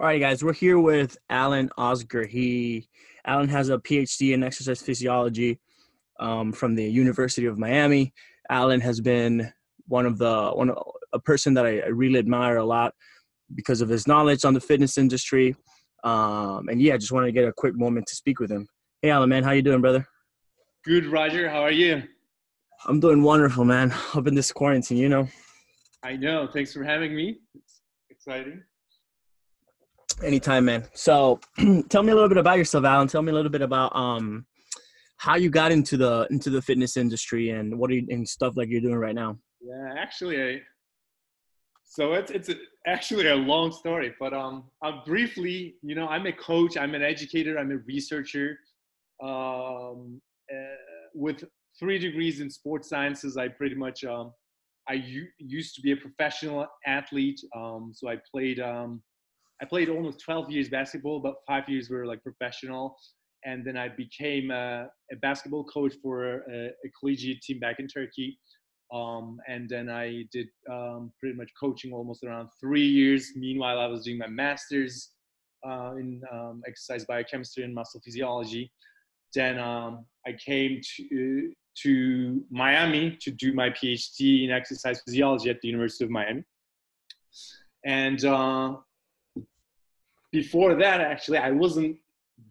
All right, guys, we're here with Alan Ozgur. He Alan has a PhD in exercise physiology um, from the University of Miami. Alan has been one of the one a person that I, I really admire a lot because of his knowledge on the fitness industry. Um, and yeah, just wanted to get a quick moment to speak with him. Hey, Alan, man, how you doing, brother? Good, Roger. How are you? I'm doing wonderful, man. Up in this quarantine, you know. I know. Thanks for having me. It's exciting. Anytime, man. So, tell me a little bit about yourself, Alan. Tell me a little bit about um how you got into the into the fitness industry and what are you and stuff like you're doing right now. Yeah, actually, I, so it's it's a, actually a long story, but um, I'll briefly, you know, I'm a coach, I'm an educator, I'm a researcher, um, uh, with three degrees in sports sciences. I pretty much um, I u- used to be a professional athlete, um, so I played um I played almost 12 years basketball, but five years were like professional. And then I became a, a basketball coach for a, a, collegiate team back in Turkey. Um, and then I did um, pretty much coaching almost around three years. Meanwhile, I was doing my master's uh, in um, exercise biochemistry and muscle physiology. Then um, I came to, to Miami to do my PhD in exercise physiology at the University of Miami. And uh, before that, actually, I wasn't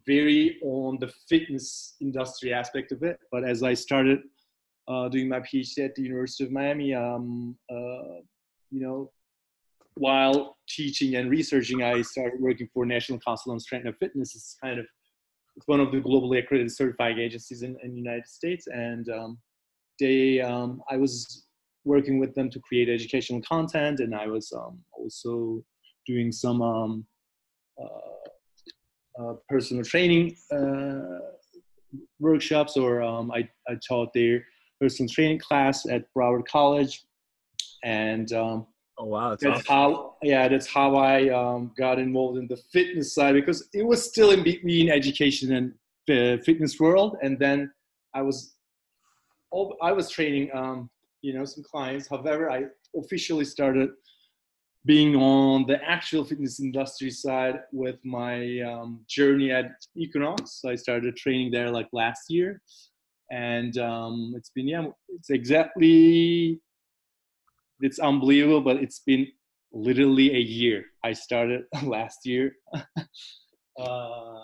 very on the fitness industry aspect of it. But as I started uh, doing my PhD at the University of Miami, um, uh, you know, while teaching and researching, I started working for National Council on Strength and Fitness. It's kind of it's one of the globally accredited certifying agencies in, in the United States, and um, they um, I was working with them to create educational content, and I was um, also doing some um, uh, uh, personal training uh, workshops, or um, I, I taught their personal training class at Broward College, and um, oh wow, that's, that's awesome. how yeah, that's how I um, got involved in the fitness side because it was still in between education and the fitness world, and then I was I was training um, you know some clients. However, I officially started being on the actual fitness industry side with my um, journey at Equinox. So I started training there like last year, and um, it's been yeah, it's exactly, it's unbelievable, but it's been literally a year. I started last year, uh,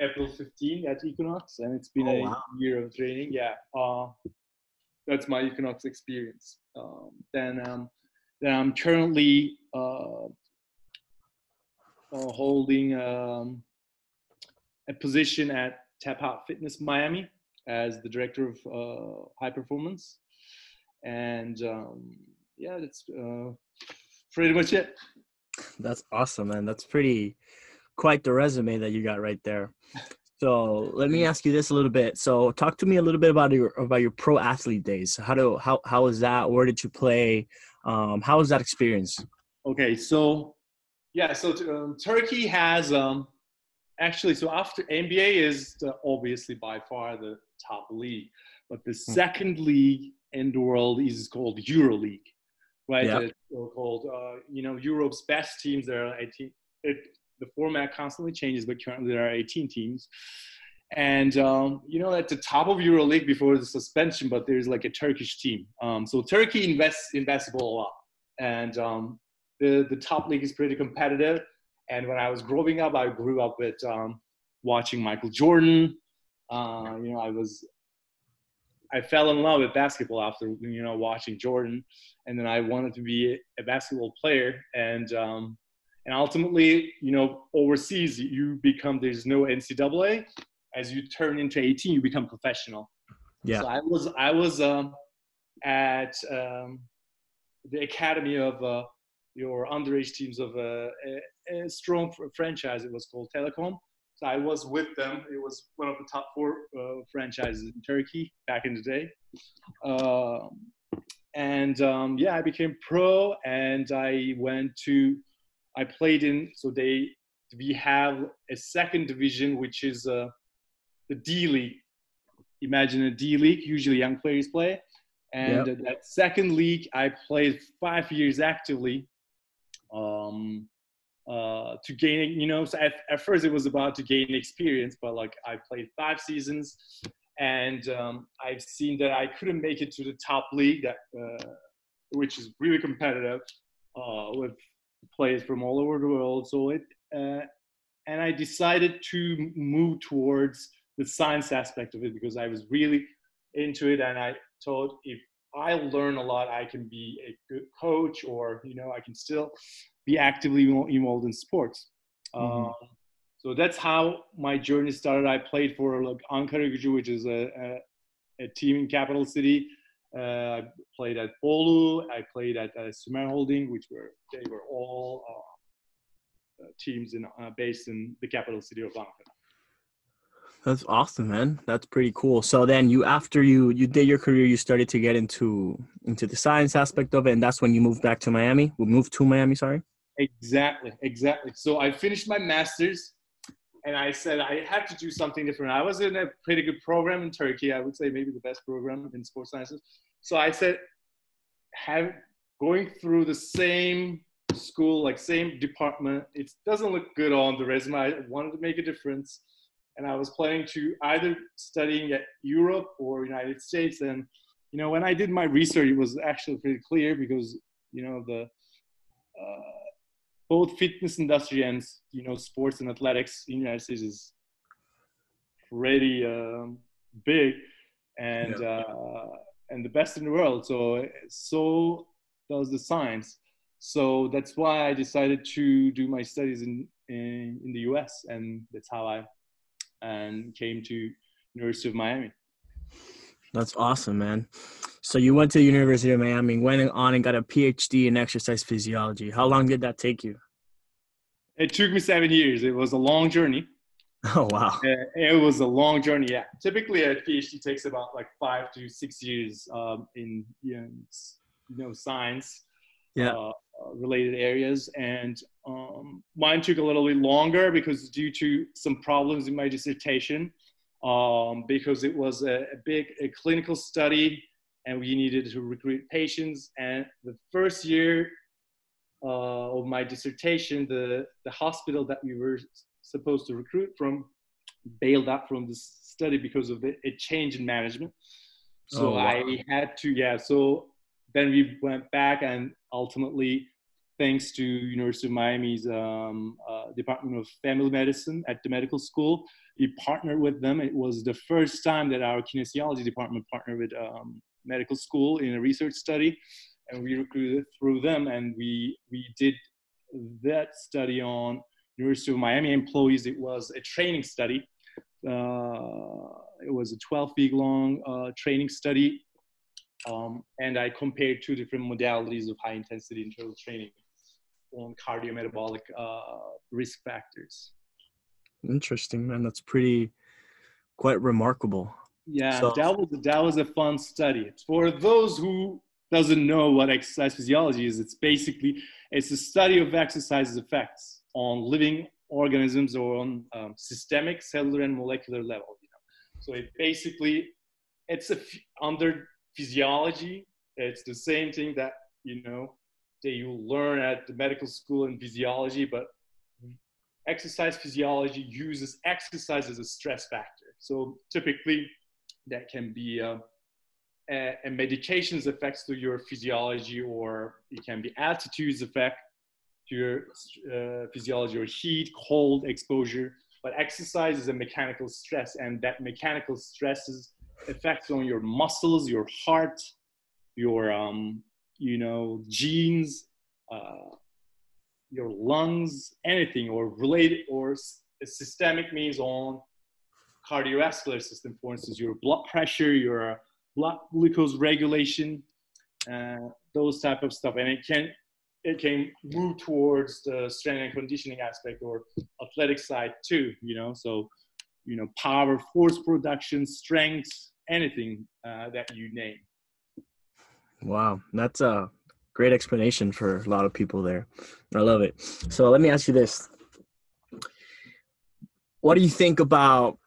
April 15 at Equinox, and it's been oh, a wow. year of training. Yeah, uh, that's my Equinox experience. Um, then. That I'm currently uh, uh, holding um, a position at Tap Out Fitness Miami as the director of uh, high performance. And um, yeah, that's uh, pretty much it. That's awesome, man. That's pretty quite the resume that you got right there. So let me ask you this a little bit. So talk to me a little bit about your about your pro athlete days. How do how how was that? Where did you play? Um, how was that experience? Okay, so yeah, so um, Turkey has um, actually so after NBA is the, obviously by far the top league, but the hmm. second league in the world is called EuroLeague, right? Yep. It's called uh, you know Europe's best teams. There are 18. The format constantly changes, but currently there are 18 teams. And um, you know, at the top of EuroLeague before the suspension, but there's like a Turkish team. Um, so Turkey invests in basketball a lot, and um, the the top league is pretty competitive. And when I was growing up, I grew up with um, watching Michael Jordan. Uh, you know, I was I fell in love with basketball after you know watching Jordan, and then I wanted to be a basketball player. And um, and ultimately, you know, overseas you become there's no NCAA, as you turn into 18, you become professional. Yeah. So I was I was um, at um, the academy of uh, your underage teams of uh, a, a, strong franchise. It was called Telekom. So I was with them. It was one of the top four uh, franchises in Turkey back in the day. Uh, and um, yeah, I became pro, and I went to. I played in. So they we have a second division, which is uh, the D League. Imagine a D League, usually young players play. And yep. that second league, I played five years actively. Um, uh, to gain, you know, so at, at first it was about to gain experience, but like I played five seasons and um, I've seen that I couldn't make it to the top league, that, uh, which is really competitive uh, with players from all over the world. So it, uh, and I decided to move towards the science aspect of it because I was really into it, and I thought if I learn a lot, I can be a good coach, or you know, I can still be actively involved in sports. Mm-hmm. Um, so that's how my journey started. I played for like Ankaragücü, which is a, a, a, team in capital city. Uh, I played at Bolu. I played at uh, Sümer Holding, which were they were all uh, teams in uh, based in the capital city of Ankara. That's awesome, man. That's pretty cool. So then you after you you did your career, you started to get into into the science aspect of it, and that's when you moved back to Miami. We moved to Miami, sorry. Exactly, exactly. So I finished my master's, and I said I had to do something different. I was in a pretty good program in Turkey. I would say maybe the best program in sports sciences. So I said, have going through the same school, like same department, it doesn't look good on the resume. I wanted to make a difference and I was planning to either studying at Europe or United States. And you know, when I did my research, it was actually pretty clear because you know the uh, both fitness industry and you know sports and athletics in the United States is pretty um, big and yeah. uh, and the best in the world. So so does the science. So that's why I decided to do my studies in in, in the U.S. and that's how I and came to University of Miami. That's awesome, man. So you went to the University of Miami, went on and got a PhD in exercise physiology. How long did that take you? It took me seven years. It was a long journey. Oh wow! It was a long journey. Yeah, typically a PhD takes about like five to six years um, in you know, you know science. Yeah. Uh, related areas. And um, mine took a little bit longer because due to some problems in my dissertation, um, because it was a, a big a clinical study and we needed to recruit patients. And the first year uh, of my dissertation, the, the hospital that we were supposed to recruit from bailed out from the study because of the, a change in management. So oh, wow. I had to, yeah. So then we went back and ultimately thanks to University of Miami's um, uh, Department of Family Medicine at the medical school. We partnered with them. It was the first time that our kinesiology department partnered with um, medical school in a research study, and we recruited through them. And we we did that study on University of Miami employees. It was a training study. Uh, it was a 12 week long uh, training study um, and I compared two different modalities of high intensity interval training on cardiometabolic uh, risk factors. Interesting, man. That's pretty quite remarkable. Yeah, so, that was that was a fun study. For those who doesn't know what exercise physiology is, it's basically it's a study of exercise's effects on living organisms or on um, systemic, cellular, and molecular level. You know? So it basically it's a under physiology. It's the same thing that you know that you learn at the medical school in physiology, but exercise physiology uses exercise as a stress factor. So typically, that can be uh, a, a, medication's effects to your physiology, or it can be altitude's effect to your uh, physiology, or heat, cold exposure. But exercise is a mechanical stress, and that mechanical stresses effects on your muscles, your heart, your um, you know, genes, uh, your lungs, anything, or related, or systemic means on cardiovascular system, for instance, your blood pressure, your blood glucose regulation, uh, those type of stuff, and it can it can move towards the strength and conditioning aspect or athletic side too. You know, so you know, power, force production, strength, anything uh, that you name. Wow, that's a great explanation for a lot of people there. I love it. So let me ask you this. What do you think about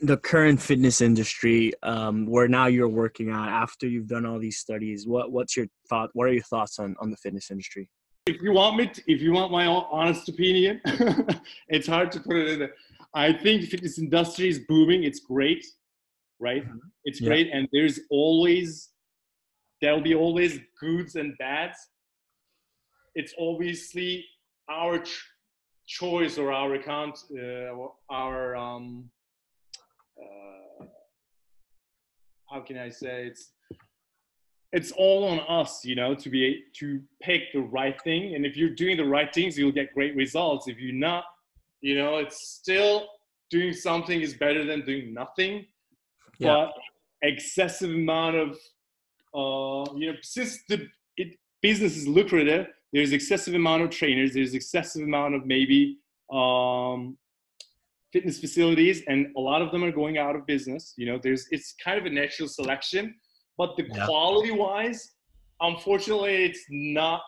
the current fitness industry um, where now you're working on after you've done all these studies? What what's your thought what are your thoughts on, on the fitness industry? if you want me, to, if you want my honest opinion, it's hard to put it in. There. I think the fitness industry is booming. It's great, right? Mm-hmm. It's yeah. great, and there's always there'll be always goods and bads. It's obviously our ch- choice or our account, uh, our um, uh, how can I say it's it's all on us, you know, to be to pick the right thing. And if you're doing the right things, you'll get great results. If you're not, you know, it's still doing something is better than doing nothing. Yeah. But excessive amount of, uh, you know, since the it, business is lucrative, there's excessive amount of trainers. There's excessive amount of maybe um, fitness facilities, and a lot of them are going out of business. You know, there's it's kind of a natural selection but the yeah. quality wise, unfortunately, it's not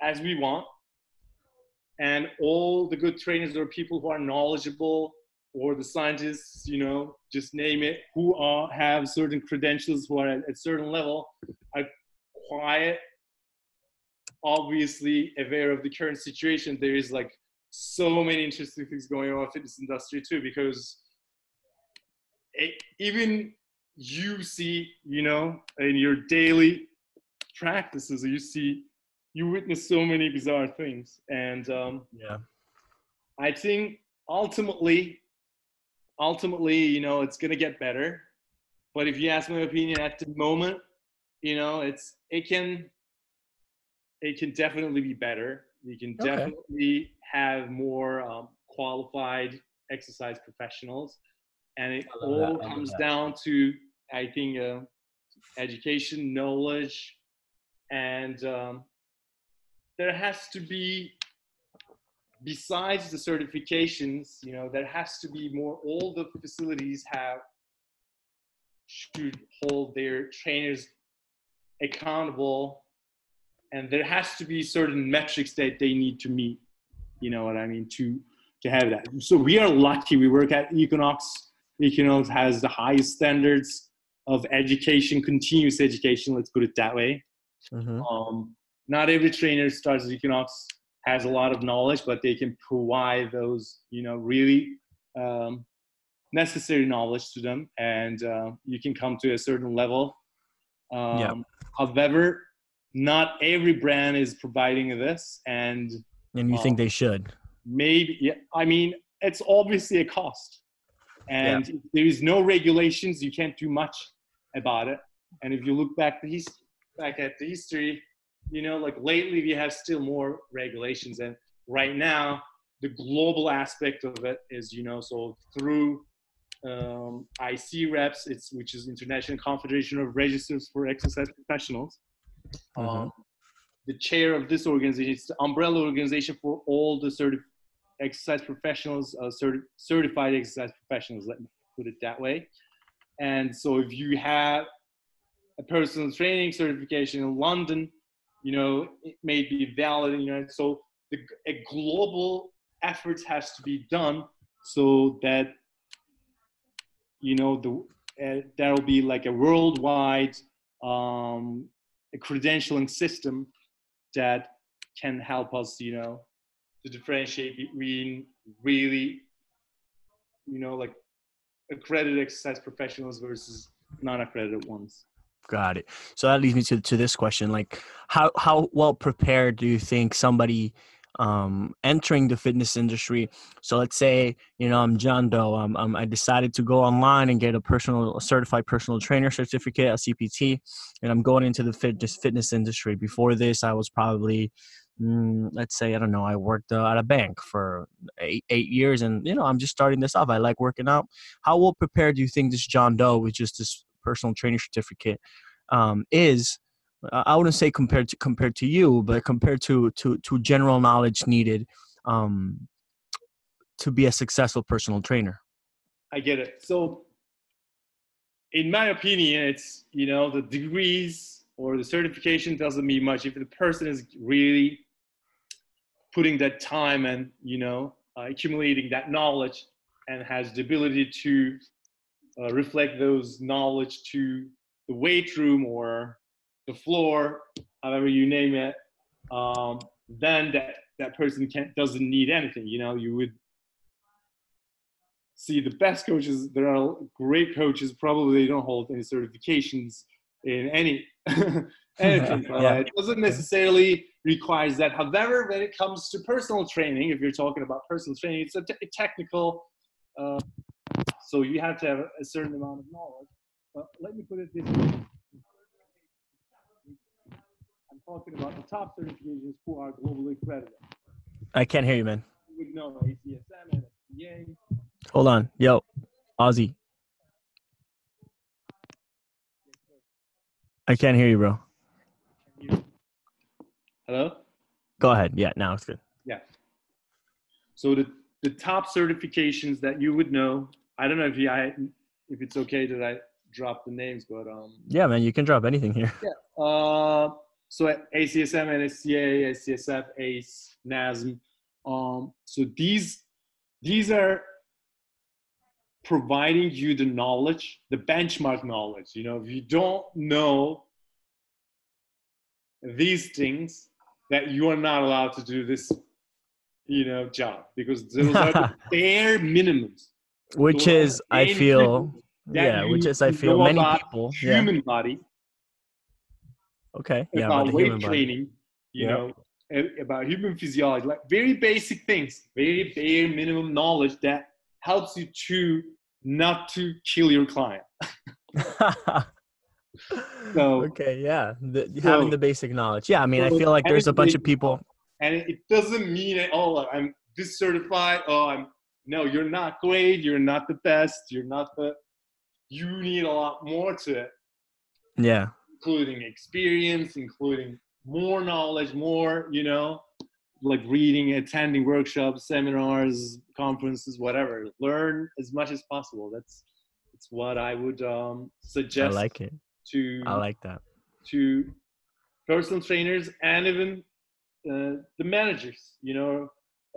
as we want. And all the good trainers are people who are knowledgeable or the scientists, you know, just name it, who are have certain credentials, who are at a certain level, are quiet, obviously aware of the current situation. There is like so many interesting things going on in fitness industry too, because it, even you see, you know, in your daily practices, you see, you witness so many bizarre things. And um, yeah, I think ultimately, ultimately, you know, it's gonna get better. But if you ask my opinion at the moment, you know, it's it can it can definitely be better. You can okay. definitely have more um, qualified exercise professionals and it all comes down to I think uh, education, knowledge, and um, there has to be, besides the certifications, you know, there has to be more. All the facilities have should hold their trainers accountable, and there has to be certain metrics that they need to meet. You know what I mean? To to have that. So we are lucky. We work at Equinox. Equinox has the highest standards of education, continuous education, let's put it that way. Mm-hmm. Um, not every trainer starts at Equinox has a lot of knowledge, but they can provide those, you know, really um, necessary knowledge to them, and uh, you can come to a certain level. Um, yeah. However, not every brand is providing this, and and you um, think they should? Maybe, yeah. I mean, it's obviously a cost, and yeah. there is no regulations. You can't do much about it. And if you look back the his, back at the history, you know, like lately we have still more regulations. And right now, the global aspect of it is, you know, so through um, ICREPS, it's which is International Confederation of Registers for Exercise Professionals. Mm-hmm. Um, the chair of this organization, it's the umbrella organization for all the certi- exercise professionals, uh, certi- certified exercise professionals. Let me put it that way. And so if you have a personal training certification in London, you know, it may be valid, you know, so the, a global effort has to be done so that, you know, the, uh, there'll be like a worldwide um, a credentialing system that can help us, you know, to differentiate between really, you know, like accredited exercise professionals versus non-accredited ones. Got it. So that leads me to, to this question: like, how how well prepared do you think somebody um, entering the fitness industry? So let's say you know I'm John Doe. Um, um, I decided to go online and get a personal a certified personal trainer certificate, a CPT, and I'm going into the fitness fitness industry. Before this, I was probably mm, let's say I don't know, I worked uh, at a bank for eight, eight years, and you know I'm just starting this off. I like working out. How well prepared do you think this John Doe with just this personal training certificate um, is? I wouldn't say compared to compared to you, but compared to to to general knowledge needed um, to be a successful personal trainer. I get it. So, in my opinion, it's you know the degrees or the certification doesn't mean much if the person is really putting that time and you know uh, accumulating that knowledge and has the ability to uh, reflect those knowledge to the weight room or the floor, however you name it. Um, then that that person can't doesn't need anything. You know, you would see the best coaches. There are great coaches. Probably they don't hold any certifications in any anything. yeah. It doesn't necessarily requires that. However, when it comes to personal training, if you're talking about personal training, it's a, t- technical. Uh, so you have to have a certain amount of knowledge. But let me put it this way. I'm talking about the top certifications who are globally accredited. I can't hear you, man. You would know ACSM and NSCA. Hold on. Yo, Ozzy. I can't hear you, bro. Hello? Go ahead. Yeah, now it's good. Yeah. So the, the top certifications that you would know, I don't know if you, I, if it's okay that I drop the names, but um. Yeah, man, you can drop anything here. Yeah. Uh, so ACSM, NSCA, NCSF, ACE, NASM. Um, so these these are providing you the knowledge, the benchmark knowledge. You know, if you don't know these things, that you are not allowed to do this, you know, job because those are the bare minimums. Which is, I feel, yeah, which is, I feel, many people, human yeah. body. Okay. Yeah. About, weight training, you know, about human physiology, like very basic things, very bare minimum knowledge that helps you to not to kill your client. so okay, yeah, the, so, having the basic knowledge. Yeah, I mean, so I feel like there's a bunch of people, and it doesn't mean that oh, I'm this certified. Oh, I'm no, you're not great. You're not the best. You're not the. You need a lot more to it. Yeah, including experience, including more knowledge, more you know, like reading, attending workshops, seminars, conferences, whatever. Learn as much as possible. That's that's what I would um, suggest. I like it to I like that to personal trainers and even uh, the managers. You know,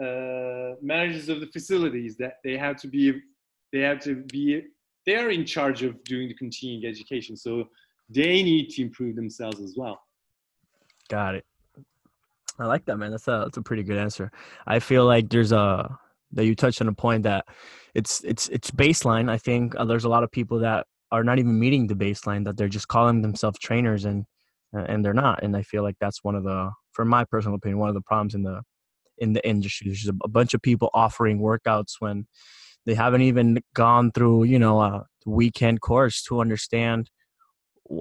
uh, managers of the facilities that they have to be they have to be they are in charge of doing the continuing education, so they need to improve themselves as well. Got it. I like that, man. That's a that's a pretty good answer. I feel like there's a that you touched on a point that it's it's it's baseline. I think uh, there's a lot of people that are not even meeting the baseline that they're just calling themselves trainers and and they're not and i feel like that's one of the for my personal opinion one of the problems in the in the industry there's a bunch of people offering workouts when they haven't even gone through you know a weekend course to understand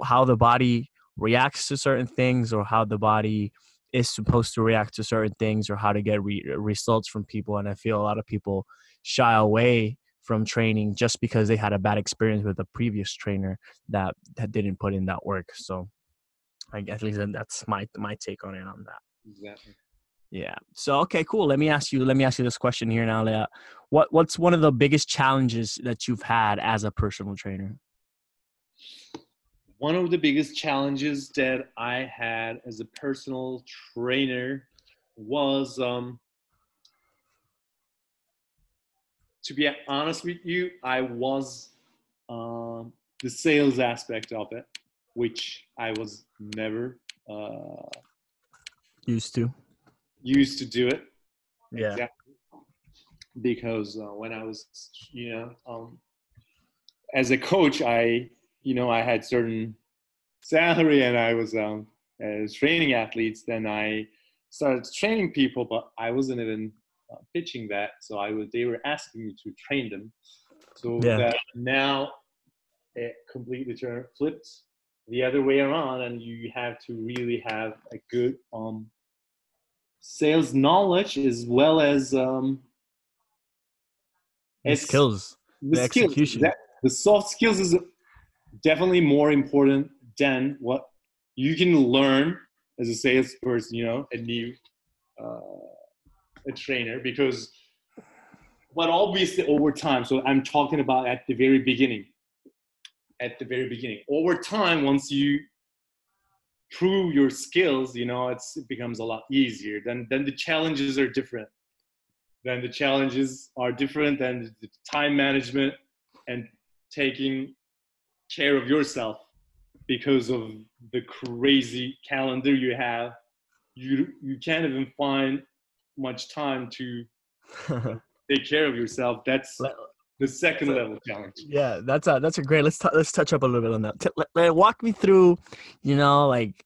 how the body reacts to certain things or how the body is supposed to react to certain things or how to get re- results from people and i feel a lot of people shy away from training just because they had a bad experience with a previous trainer that, that didn't put in that work. So I guess at least that's my my take on it on that. Exactly. Yeah. So okay, cool. Let me ask you. Let me ask you this question here now, Leah. What What's one of the biggest challenges that you've had as a personal trainer? One of the biggest challenges that I had as a personal trainer was um, to be honest with you, I was um, the sales aspect of it, which I was never uh, used to. Used to do it. Yeah. Exactly. Because uh, when I was, you know, um, as a coach, I, you know, I had certain salary and I was um, as training athletes. Then I started training people, but I wasn't even uh, pitching that. So I was they were asking me to train them. So yeah. that now it completely turned flipped the other way around, and you have to really have a good um, sales knowledge as well as um, the skills, the, the skills, execution. That, the soft skills is definitely more important than what you can learn as a salesperson. You know, a new uh, a trainer because but obviously over time so i'm talking about at the very beginning at the very beginning over time once you prove your skills you know it becomes a lot easier. Then then the challenges are different. Then the challenges are different and the time management and taking care of yourself because of the crazy calendar you have. You you can't even find much time to take care of yourself. That's the second level challenge. Yeah, that's a that's a great. Let's t- let's touch up a little bit on that. T- let, walk me through, you know, like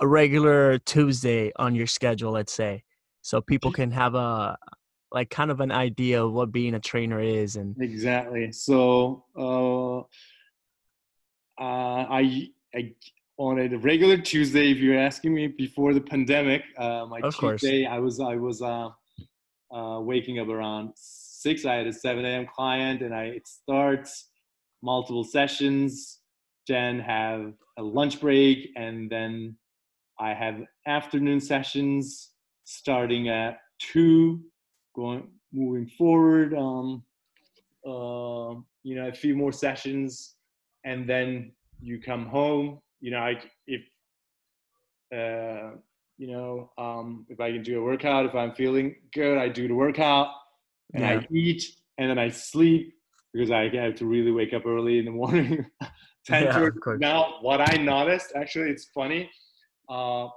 a regular Tuesday on your schedule, let's say, so people can have a like kind of an idea of what being a trainer is and exactly. So uh, uh, I I on a regular Tuesday, if you're asking me before the pandemic, uh, my of Tuesday, course. I was I was uh, uh, waking up around six. I had a 7 a.m. client, and I it starts multiple sessions. Then have a lunch break, and then I have afternoon sessions starting at two, going moving forward. Um, uh, you know, a few more sessions, and then you come home. You know, I, if uh, you know, um, if I can do a workout, if I'm feeling good, I do the workout and yeah. I eat and then I sleep because I have to really wake up early in the morning. 10 yeah, now, what I noticed, actually, it's funny. Uh,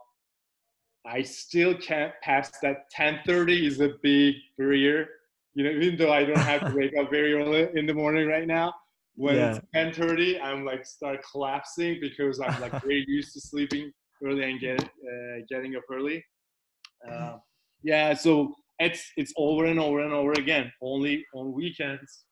I still can't pass that 10:30 is a big barrier. You know, even though I don't have to wake up very early in the morning right now. When yeah. it's 10:30, I'm like start collapsing because I'm like very used to sleeping early and get uh, getting up early. Uh, yeah, so it's it's over and over and over again. Only on weekends,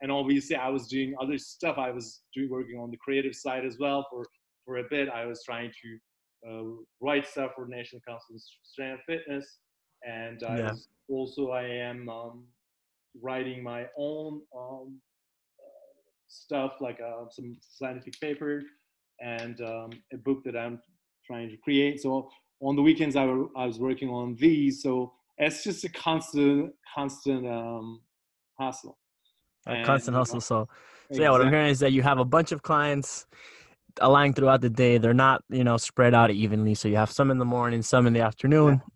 and obviously I was doing other stuff. I was doing working on the creative side as well for for a bit. I was trying to uh, write stuff for National Council of Strength and Fitness, and I yeah. also I am um, writing my own um, uh, stuff like uh, some scientific paper and um, a book that I'm trying to create. So on the weekends, I, were, I was working on these. So it's just a constant, constant um, hustle. A and, constant hustle. So, so yeah, what I'm hearing is that you have a bunch of clients aligned throughout the day. They're not, you know, spread out evenly. So you have some in the morning, some in the afternoon. Yeah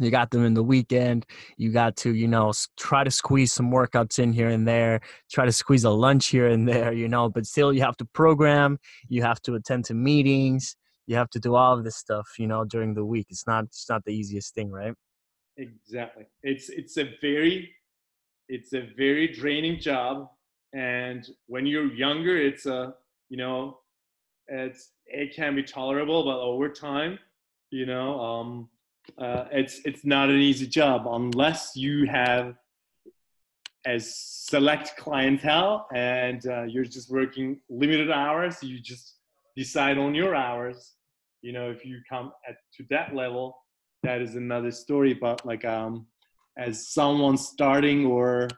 you got them in the weekend you got to you know try to squeeze some workouts in here and there try to squeeze a lunch here and there you know but still you have to program you have to attend to meetings you have to do all of this stuff, you know, during the week. It's not it's not the easiest thing, right? Exactly. It's it's a very it's a very draining job and when you're younger it's a you know it's it can be tolerable but over time you know um uh, it's it's not an easy job unless you have as select clientele and uh, you're just working limited hours you just decide on your hours you know if you come at to that level that is another story but like um as someone starting or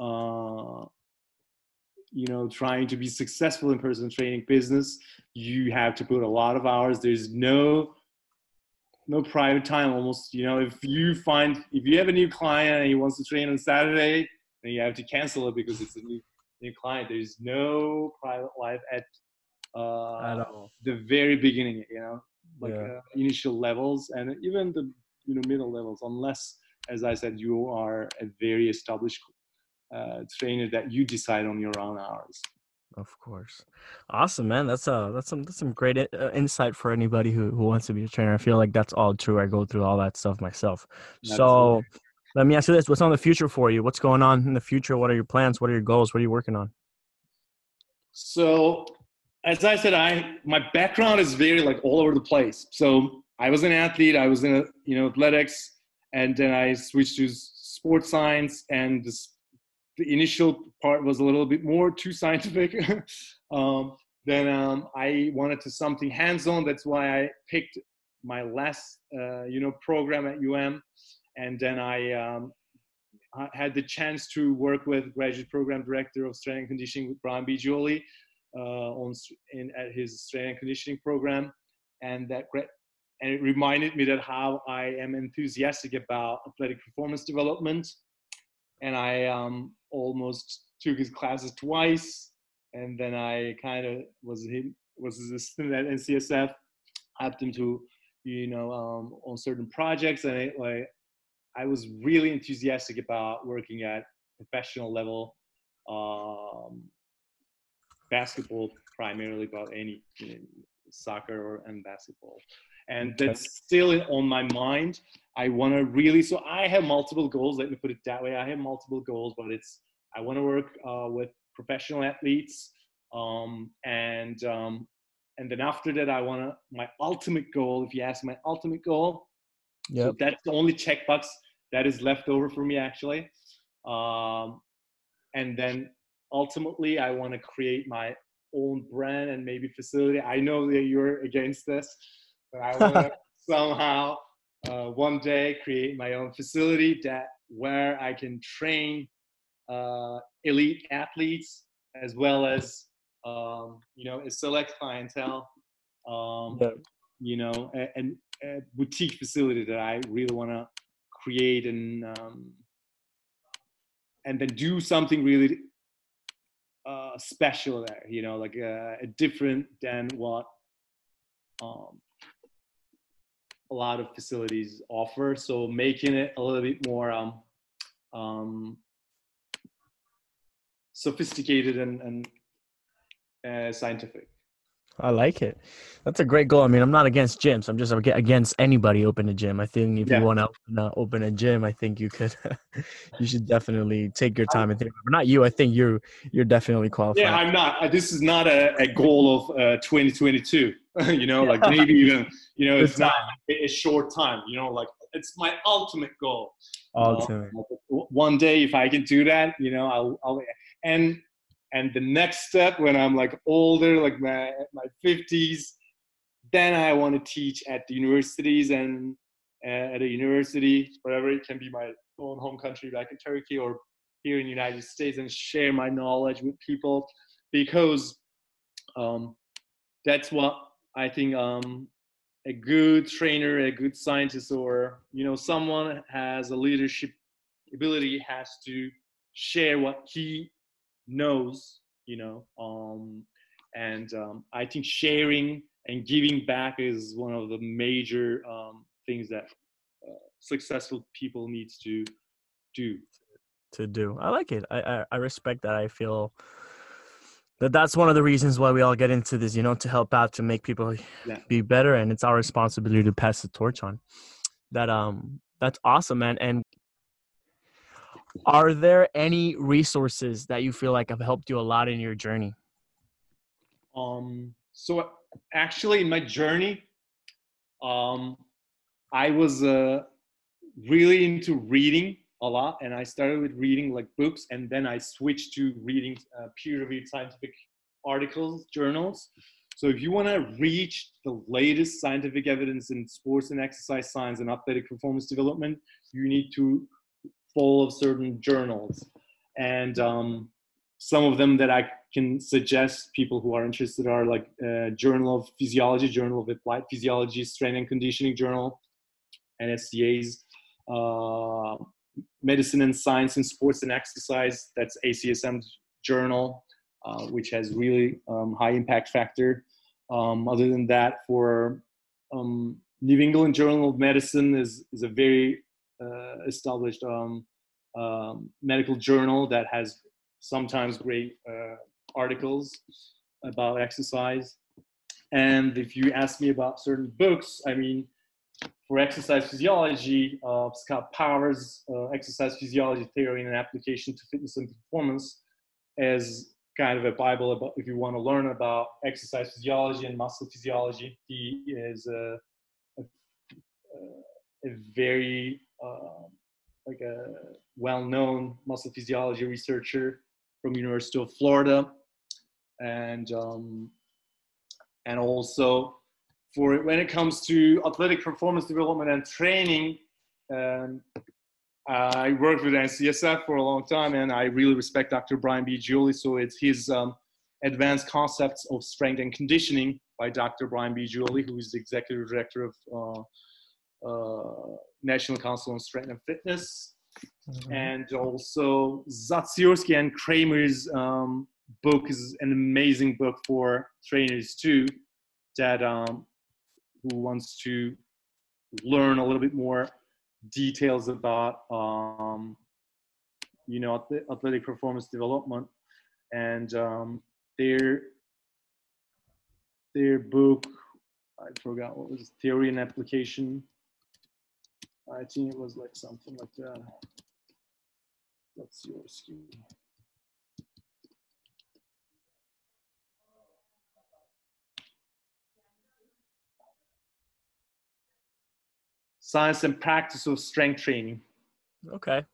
uh you know trying to be successful in personal training business you have to put a lot of hours. There's no no private time. Almost you know if you find if you have a new client and he wants to train on saturday then you have to cancel it because it's a new new client. There's no private life at uh, at all. the very beginning, you know, like yeah. uh, initial levels and even the you know middle levels, unless, as I said, you are a very established uh, trainer that you decide on your own hours. Of course, awesome, man. That's uh that's some that's some great uh, insight for anybody who who wants to be a trainer. I feel like that's all true. I go through all that stuff myself. so. Let me ask you this: What's on the future for you? What's going on in the future? What are your plans? What are your goals? What are you working on? So as I said, I my background is very like all over the place. So I was an athlete. I was in a, you know athletics, and then I switched to sports science. And this, the initial part was a little bit more too scientific. um, then um, I wanted to something hands-on. That's why I picked my last uh, you know program at UM, and then I um, had the chance to work with graduate program director of strength and conditioning Brian Biagioli uh, on in, at his strength and conditioning program, and that and it reminded me that how I am enthusiastic about athletic performance development, and I um, almost took his classes twice, and then I kind of was him was assistant at NCSF, helped him to you know um, on certain projects, and it, like I was really enthusiastic about working at professional level um, basketball primarily, but any you know, soccer or and basketball. and that's still on my mind. I want to really. So I have multiple goals. Let me put it that way. I have multiple goals, but it's I want to work uh, with professional athletes, um, and um, and then after that, I want to. My ultimate goal, if you ask my ultimate goal, yeah, so that's the only checkbox that is left over for me actually. Um, and then ultimately, I want to create my own brand and maybe facility. I know that you're against this, but I want to somehow uh, one day create my own facility that where I can train uh, elite athletes as well as um, you know a select clientele. Um, Yep. you know, and, boutique facility that I really want to create and um, and then do something really uh, special there. You know, like uh, different than what um, a lot of facilities offer. So making it a little bit more um, um, sophisticated and, and uh, scientific. I like it. That's a great goal. I mean, I'm not against gyms. I'm just against anybody open a gym. I think if Yeah. you want to open a, open a gym, I think you could. you should definitely take your time and think. But not you. I think you're you're definitely qualified. Yeah, I'm not. This is not a, a goal of uh, 2022. you know, like maybe even you know, it's not a, short time. You know, like it's my ultimate goal. Ultimate. Uh, one day, if I can do that, you know, I'll, I'll and and the next step when I'm like older, like my my 50s, then I want to teach at the universities and uh, at a university, whatever it can be my own home country back in Turkey or here in the United States and share my knowledge with people because um, that's what I think um, a good trainer, a good scientist, or you know someone has a leadership ability has to share what he knows, you know, um, and um, I think sharing and giving back is one of the major um, things that uh, successful people needs to do. to do. I like it. I, I I respect that. I feel that that's one of the reasons why we all get into this. You know, to help out, to make people Yeah. be better, and it's our responsibility to pass the torch on. That um, that's awesome, man. And are there any resources that you feel like have helped you a lot in your journey? Um, so actually, in my journey, um, I was uh, really into reading a lot, and I started with reading like books, and then I switched to reading uh, peer-reviewed scientific articles, journals. So if you want to reach the latest scientific evidence in sports and exercise science and athletic performance development, you need to follow certain journals, and um, some of them that I can suggest people who are interested are like uh, Journal of Physiology, Journal of Applied Physiology, Strength and Conditioning Journal, NSCA's uh, Medicine and Science in Sports and Exercise. That's ACSM's journal, uh, which has really um, high impact factor. Um, other than that, for um, New England Journal of Medicine is is a very established um, um, medical journal that has sometimes great uh, articles about exercise. And if you ask me about certain books, I mean, for exercise physiology, uh, Scott Powers' uh, Exercise Physiology Theory and Application to Fitness and Performance is kind of a Bible about if you want to learn about exercise physiology and muscle physiology. He is a, a, a very uh, like a well-known muscle physiology researcher from University of Florida, and um, and also for when it comes to athletic performance development and training. Um, I worked with NCSF for a long time, and I really respect Dr. Brian Biagioli. So it's his um, Advanced Concepts of Strength and Conditioning by Dr. Brian Biagioli, who is the executive director of uh, uh, National Council on Strength and Fitness and also Zatsiorsky and Kraemer's um, book is an amazing book for trainers too, that um, who wants to learn a little bit more details about um, you know athletic performance development and um, their their book I forgot what was theory and application. I think it was like something like that. Let's see what Science and practice of strength training. Okay.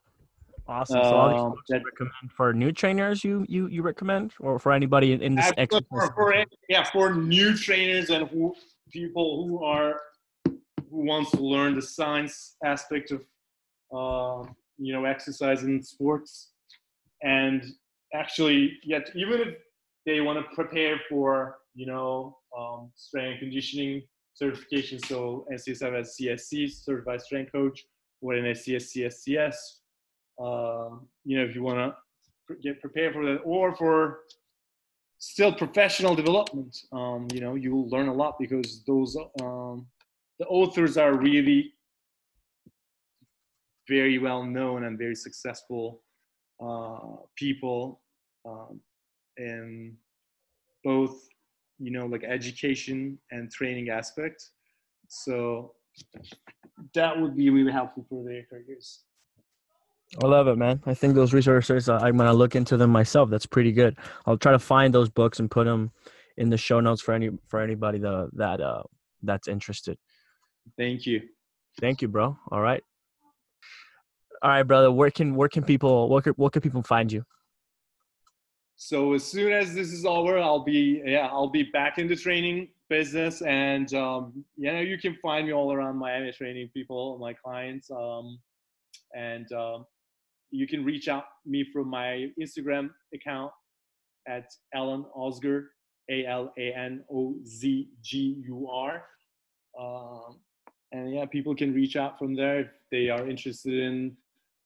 Awesome. So all these um, books that, recommend for new trainers you you you recommend or for anybody in, in this exercise? For, for, yeah, for new trainers and who, people who are who wants to learn the science aspect of uh, you know exercise and sports. And actually yet even if they want to prepare for you know um, strength conditioning certification so NCSF has CSC certified strength coach or an SCS CSCS um, you know, if you want to get prepared for that, or for still professional development, um, you know, you will learn a lot because those um, the authors are really very well known and very successful uh, people um, in both you know like education and training aspect so that would be really helpful for their careers I love it, man. I think those resources, uh, I'm gonna look into them myself. That's pretty good. I'll try to find those books and put them in the show notes for any for anybody that that uh that's interested. Thank you. Thank you, bro. All right. All right, brother. Where can where can people what can, what can people find you? So as soon as this is over, I'll be yeah I'll be back in the training business, and um, you know you can find me all around Miami training people, my clients, um, and um, you can reach out me from my Instagram account at Alan Ozgur, A L A N O Z G U R. Um, and yeah, people can reach out from there if they are interested in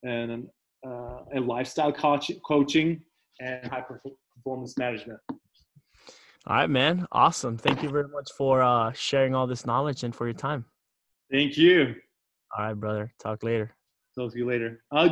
and uh, a lifestyle coach, coaching and high performance management. All right, man. Awesome. Thank you very much for uh, sharing all this knowledge and for your time. Thank you. All right, brother. Talk later. Talk to you later. I'll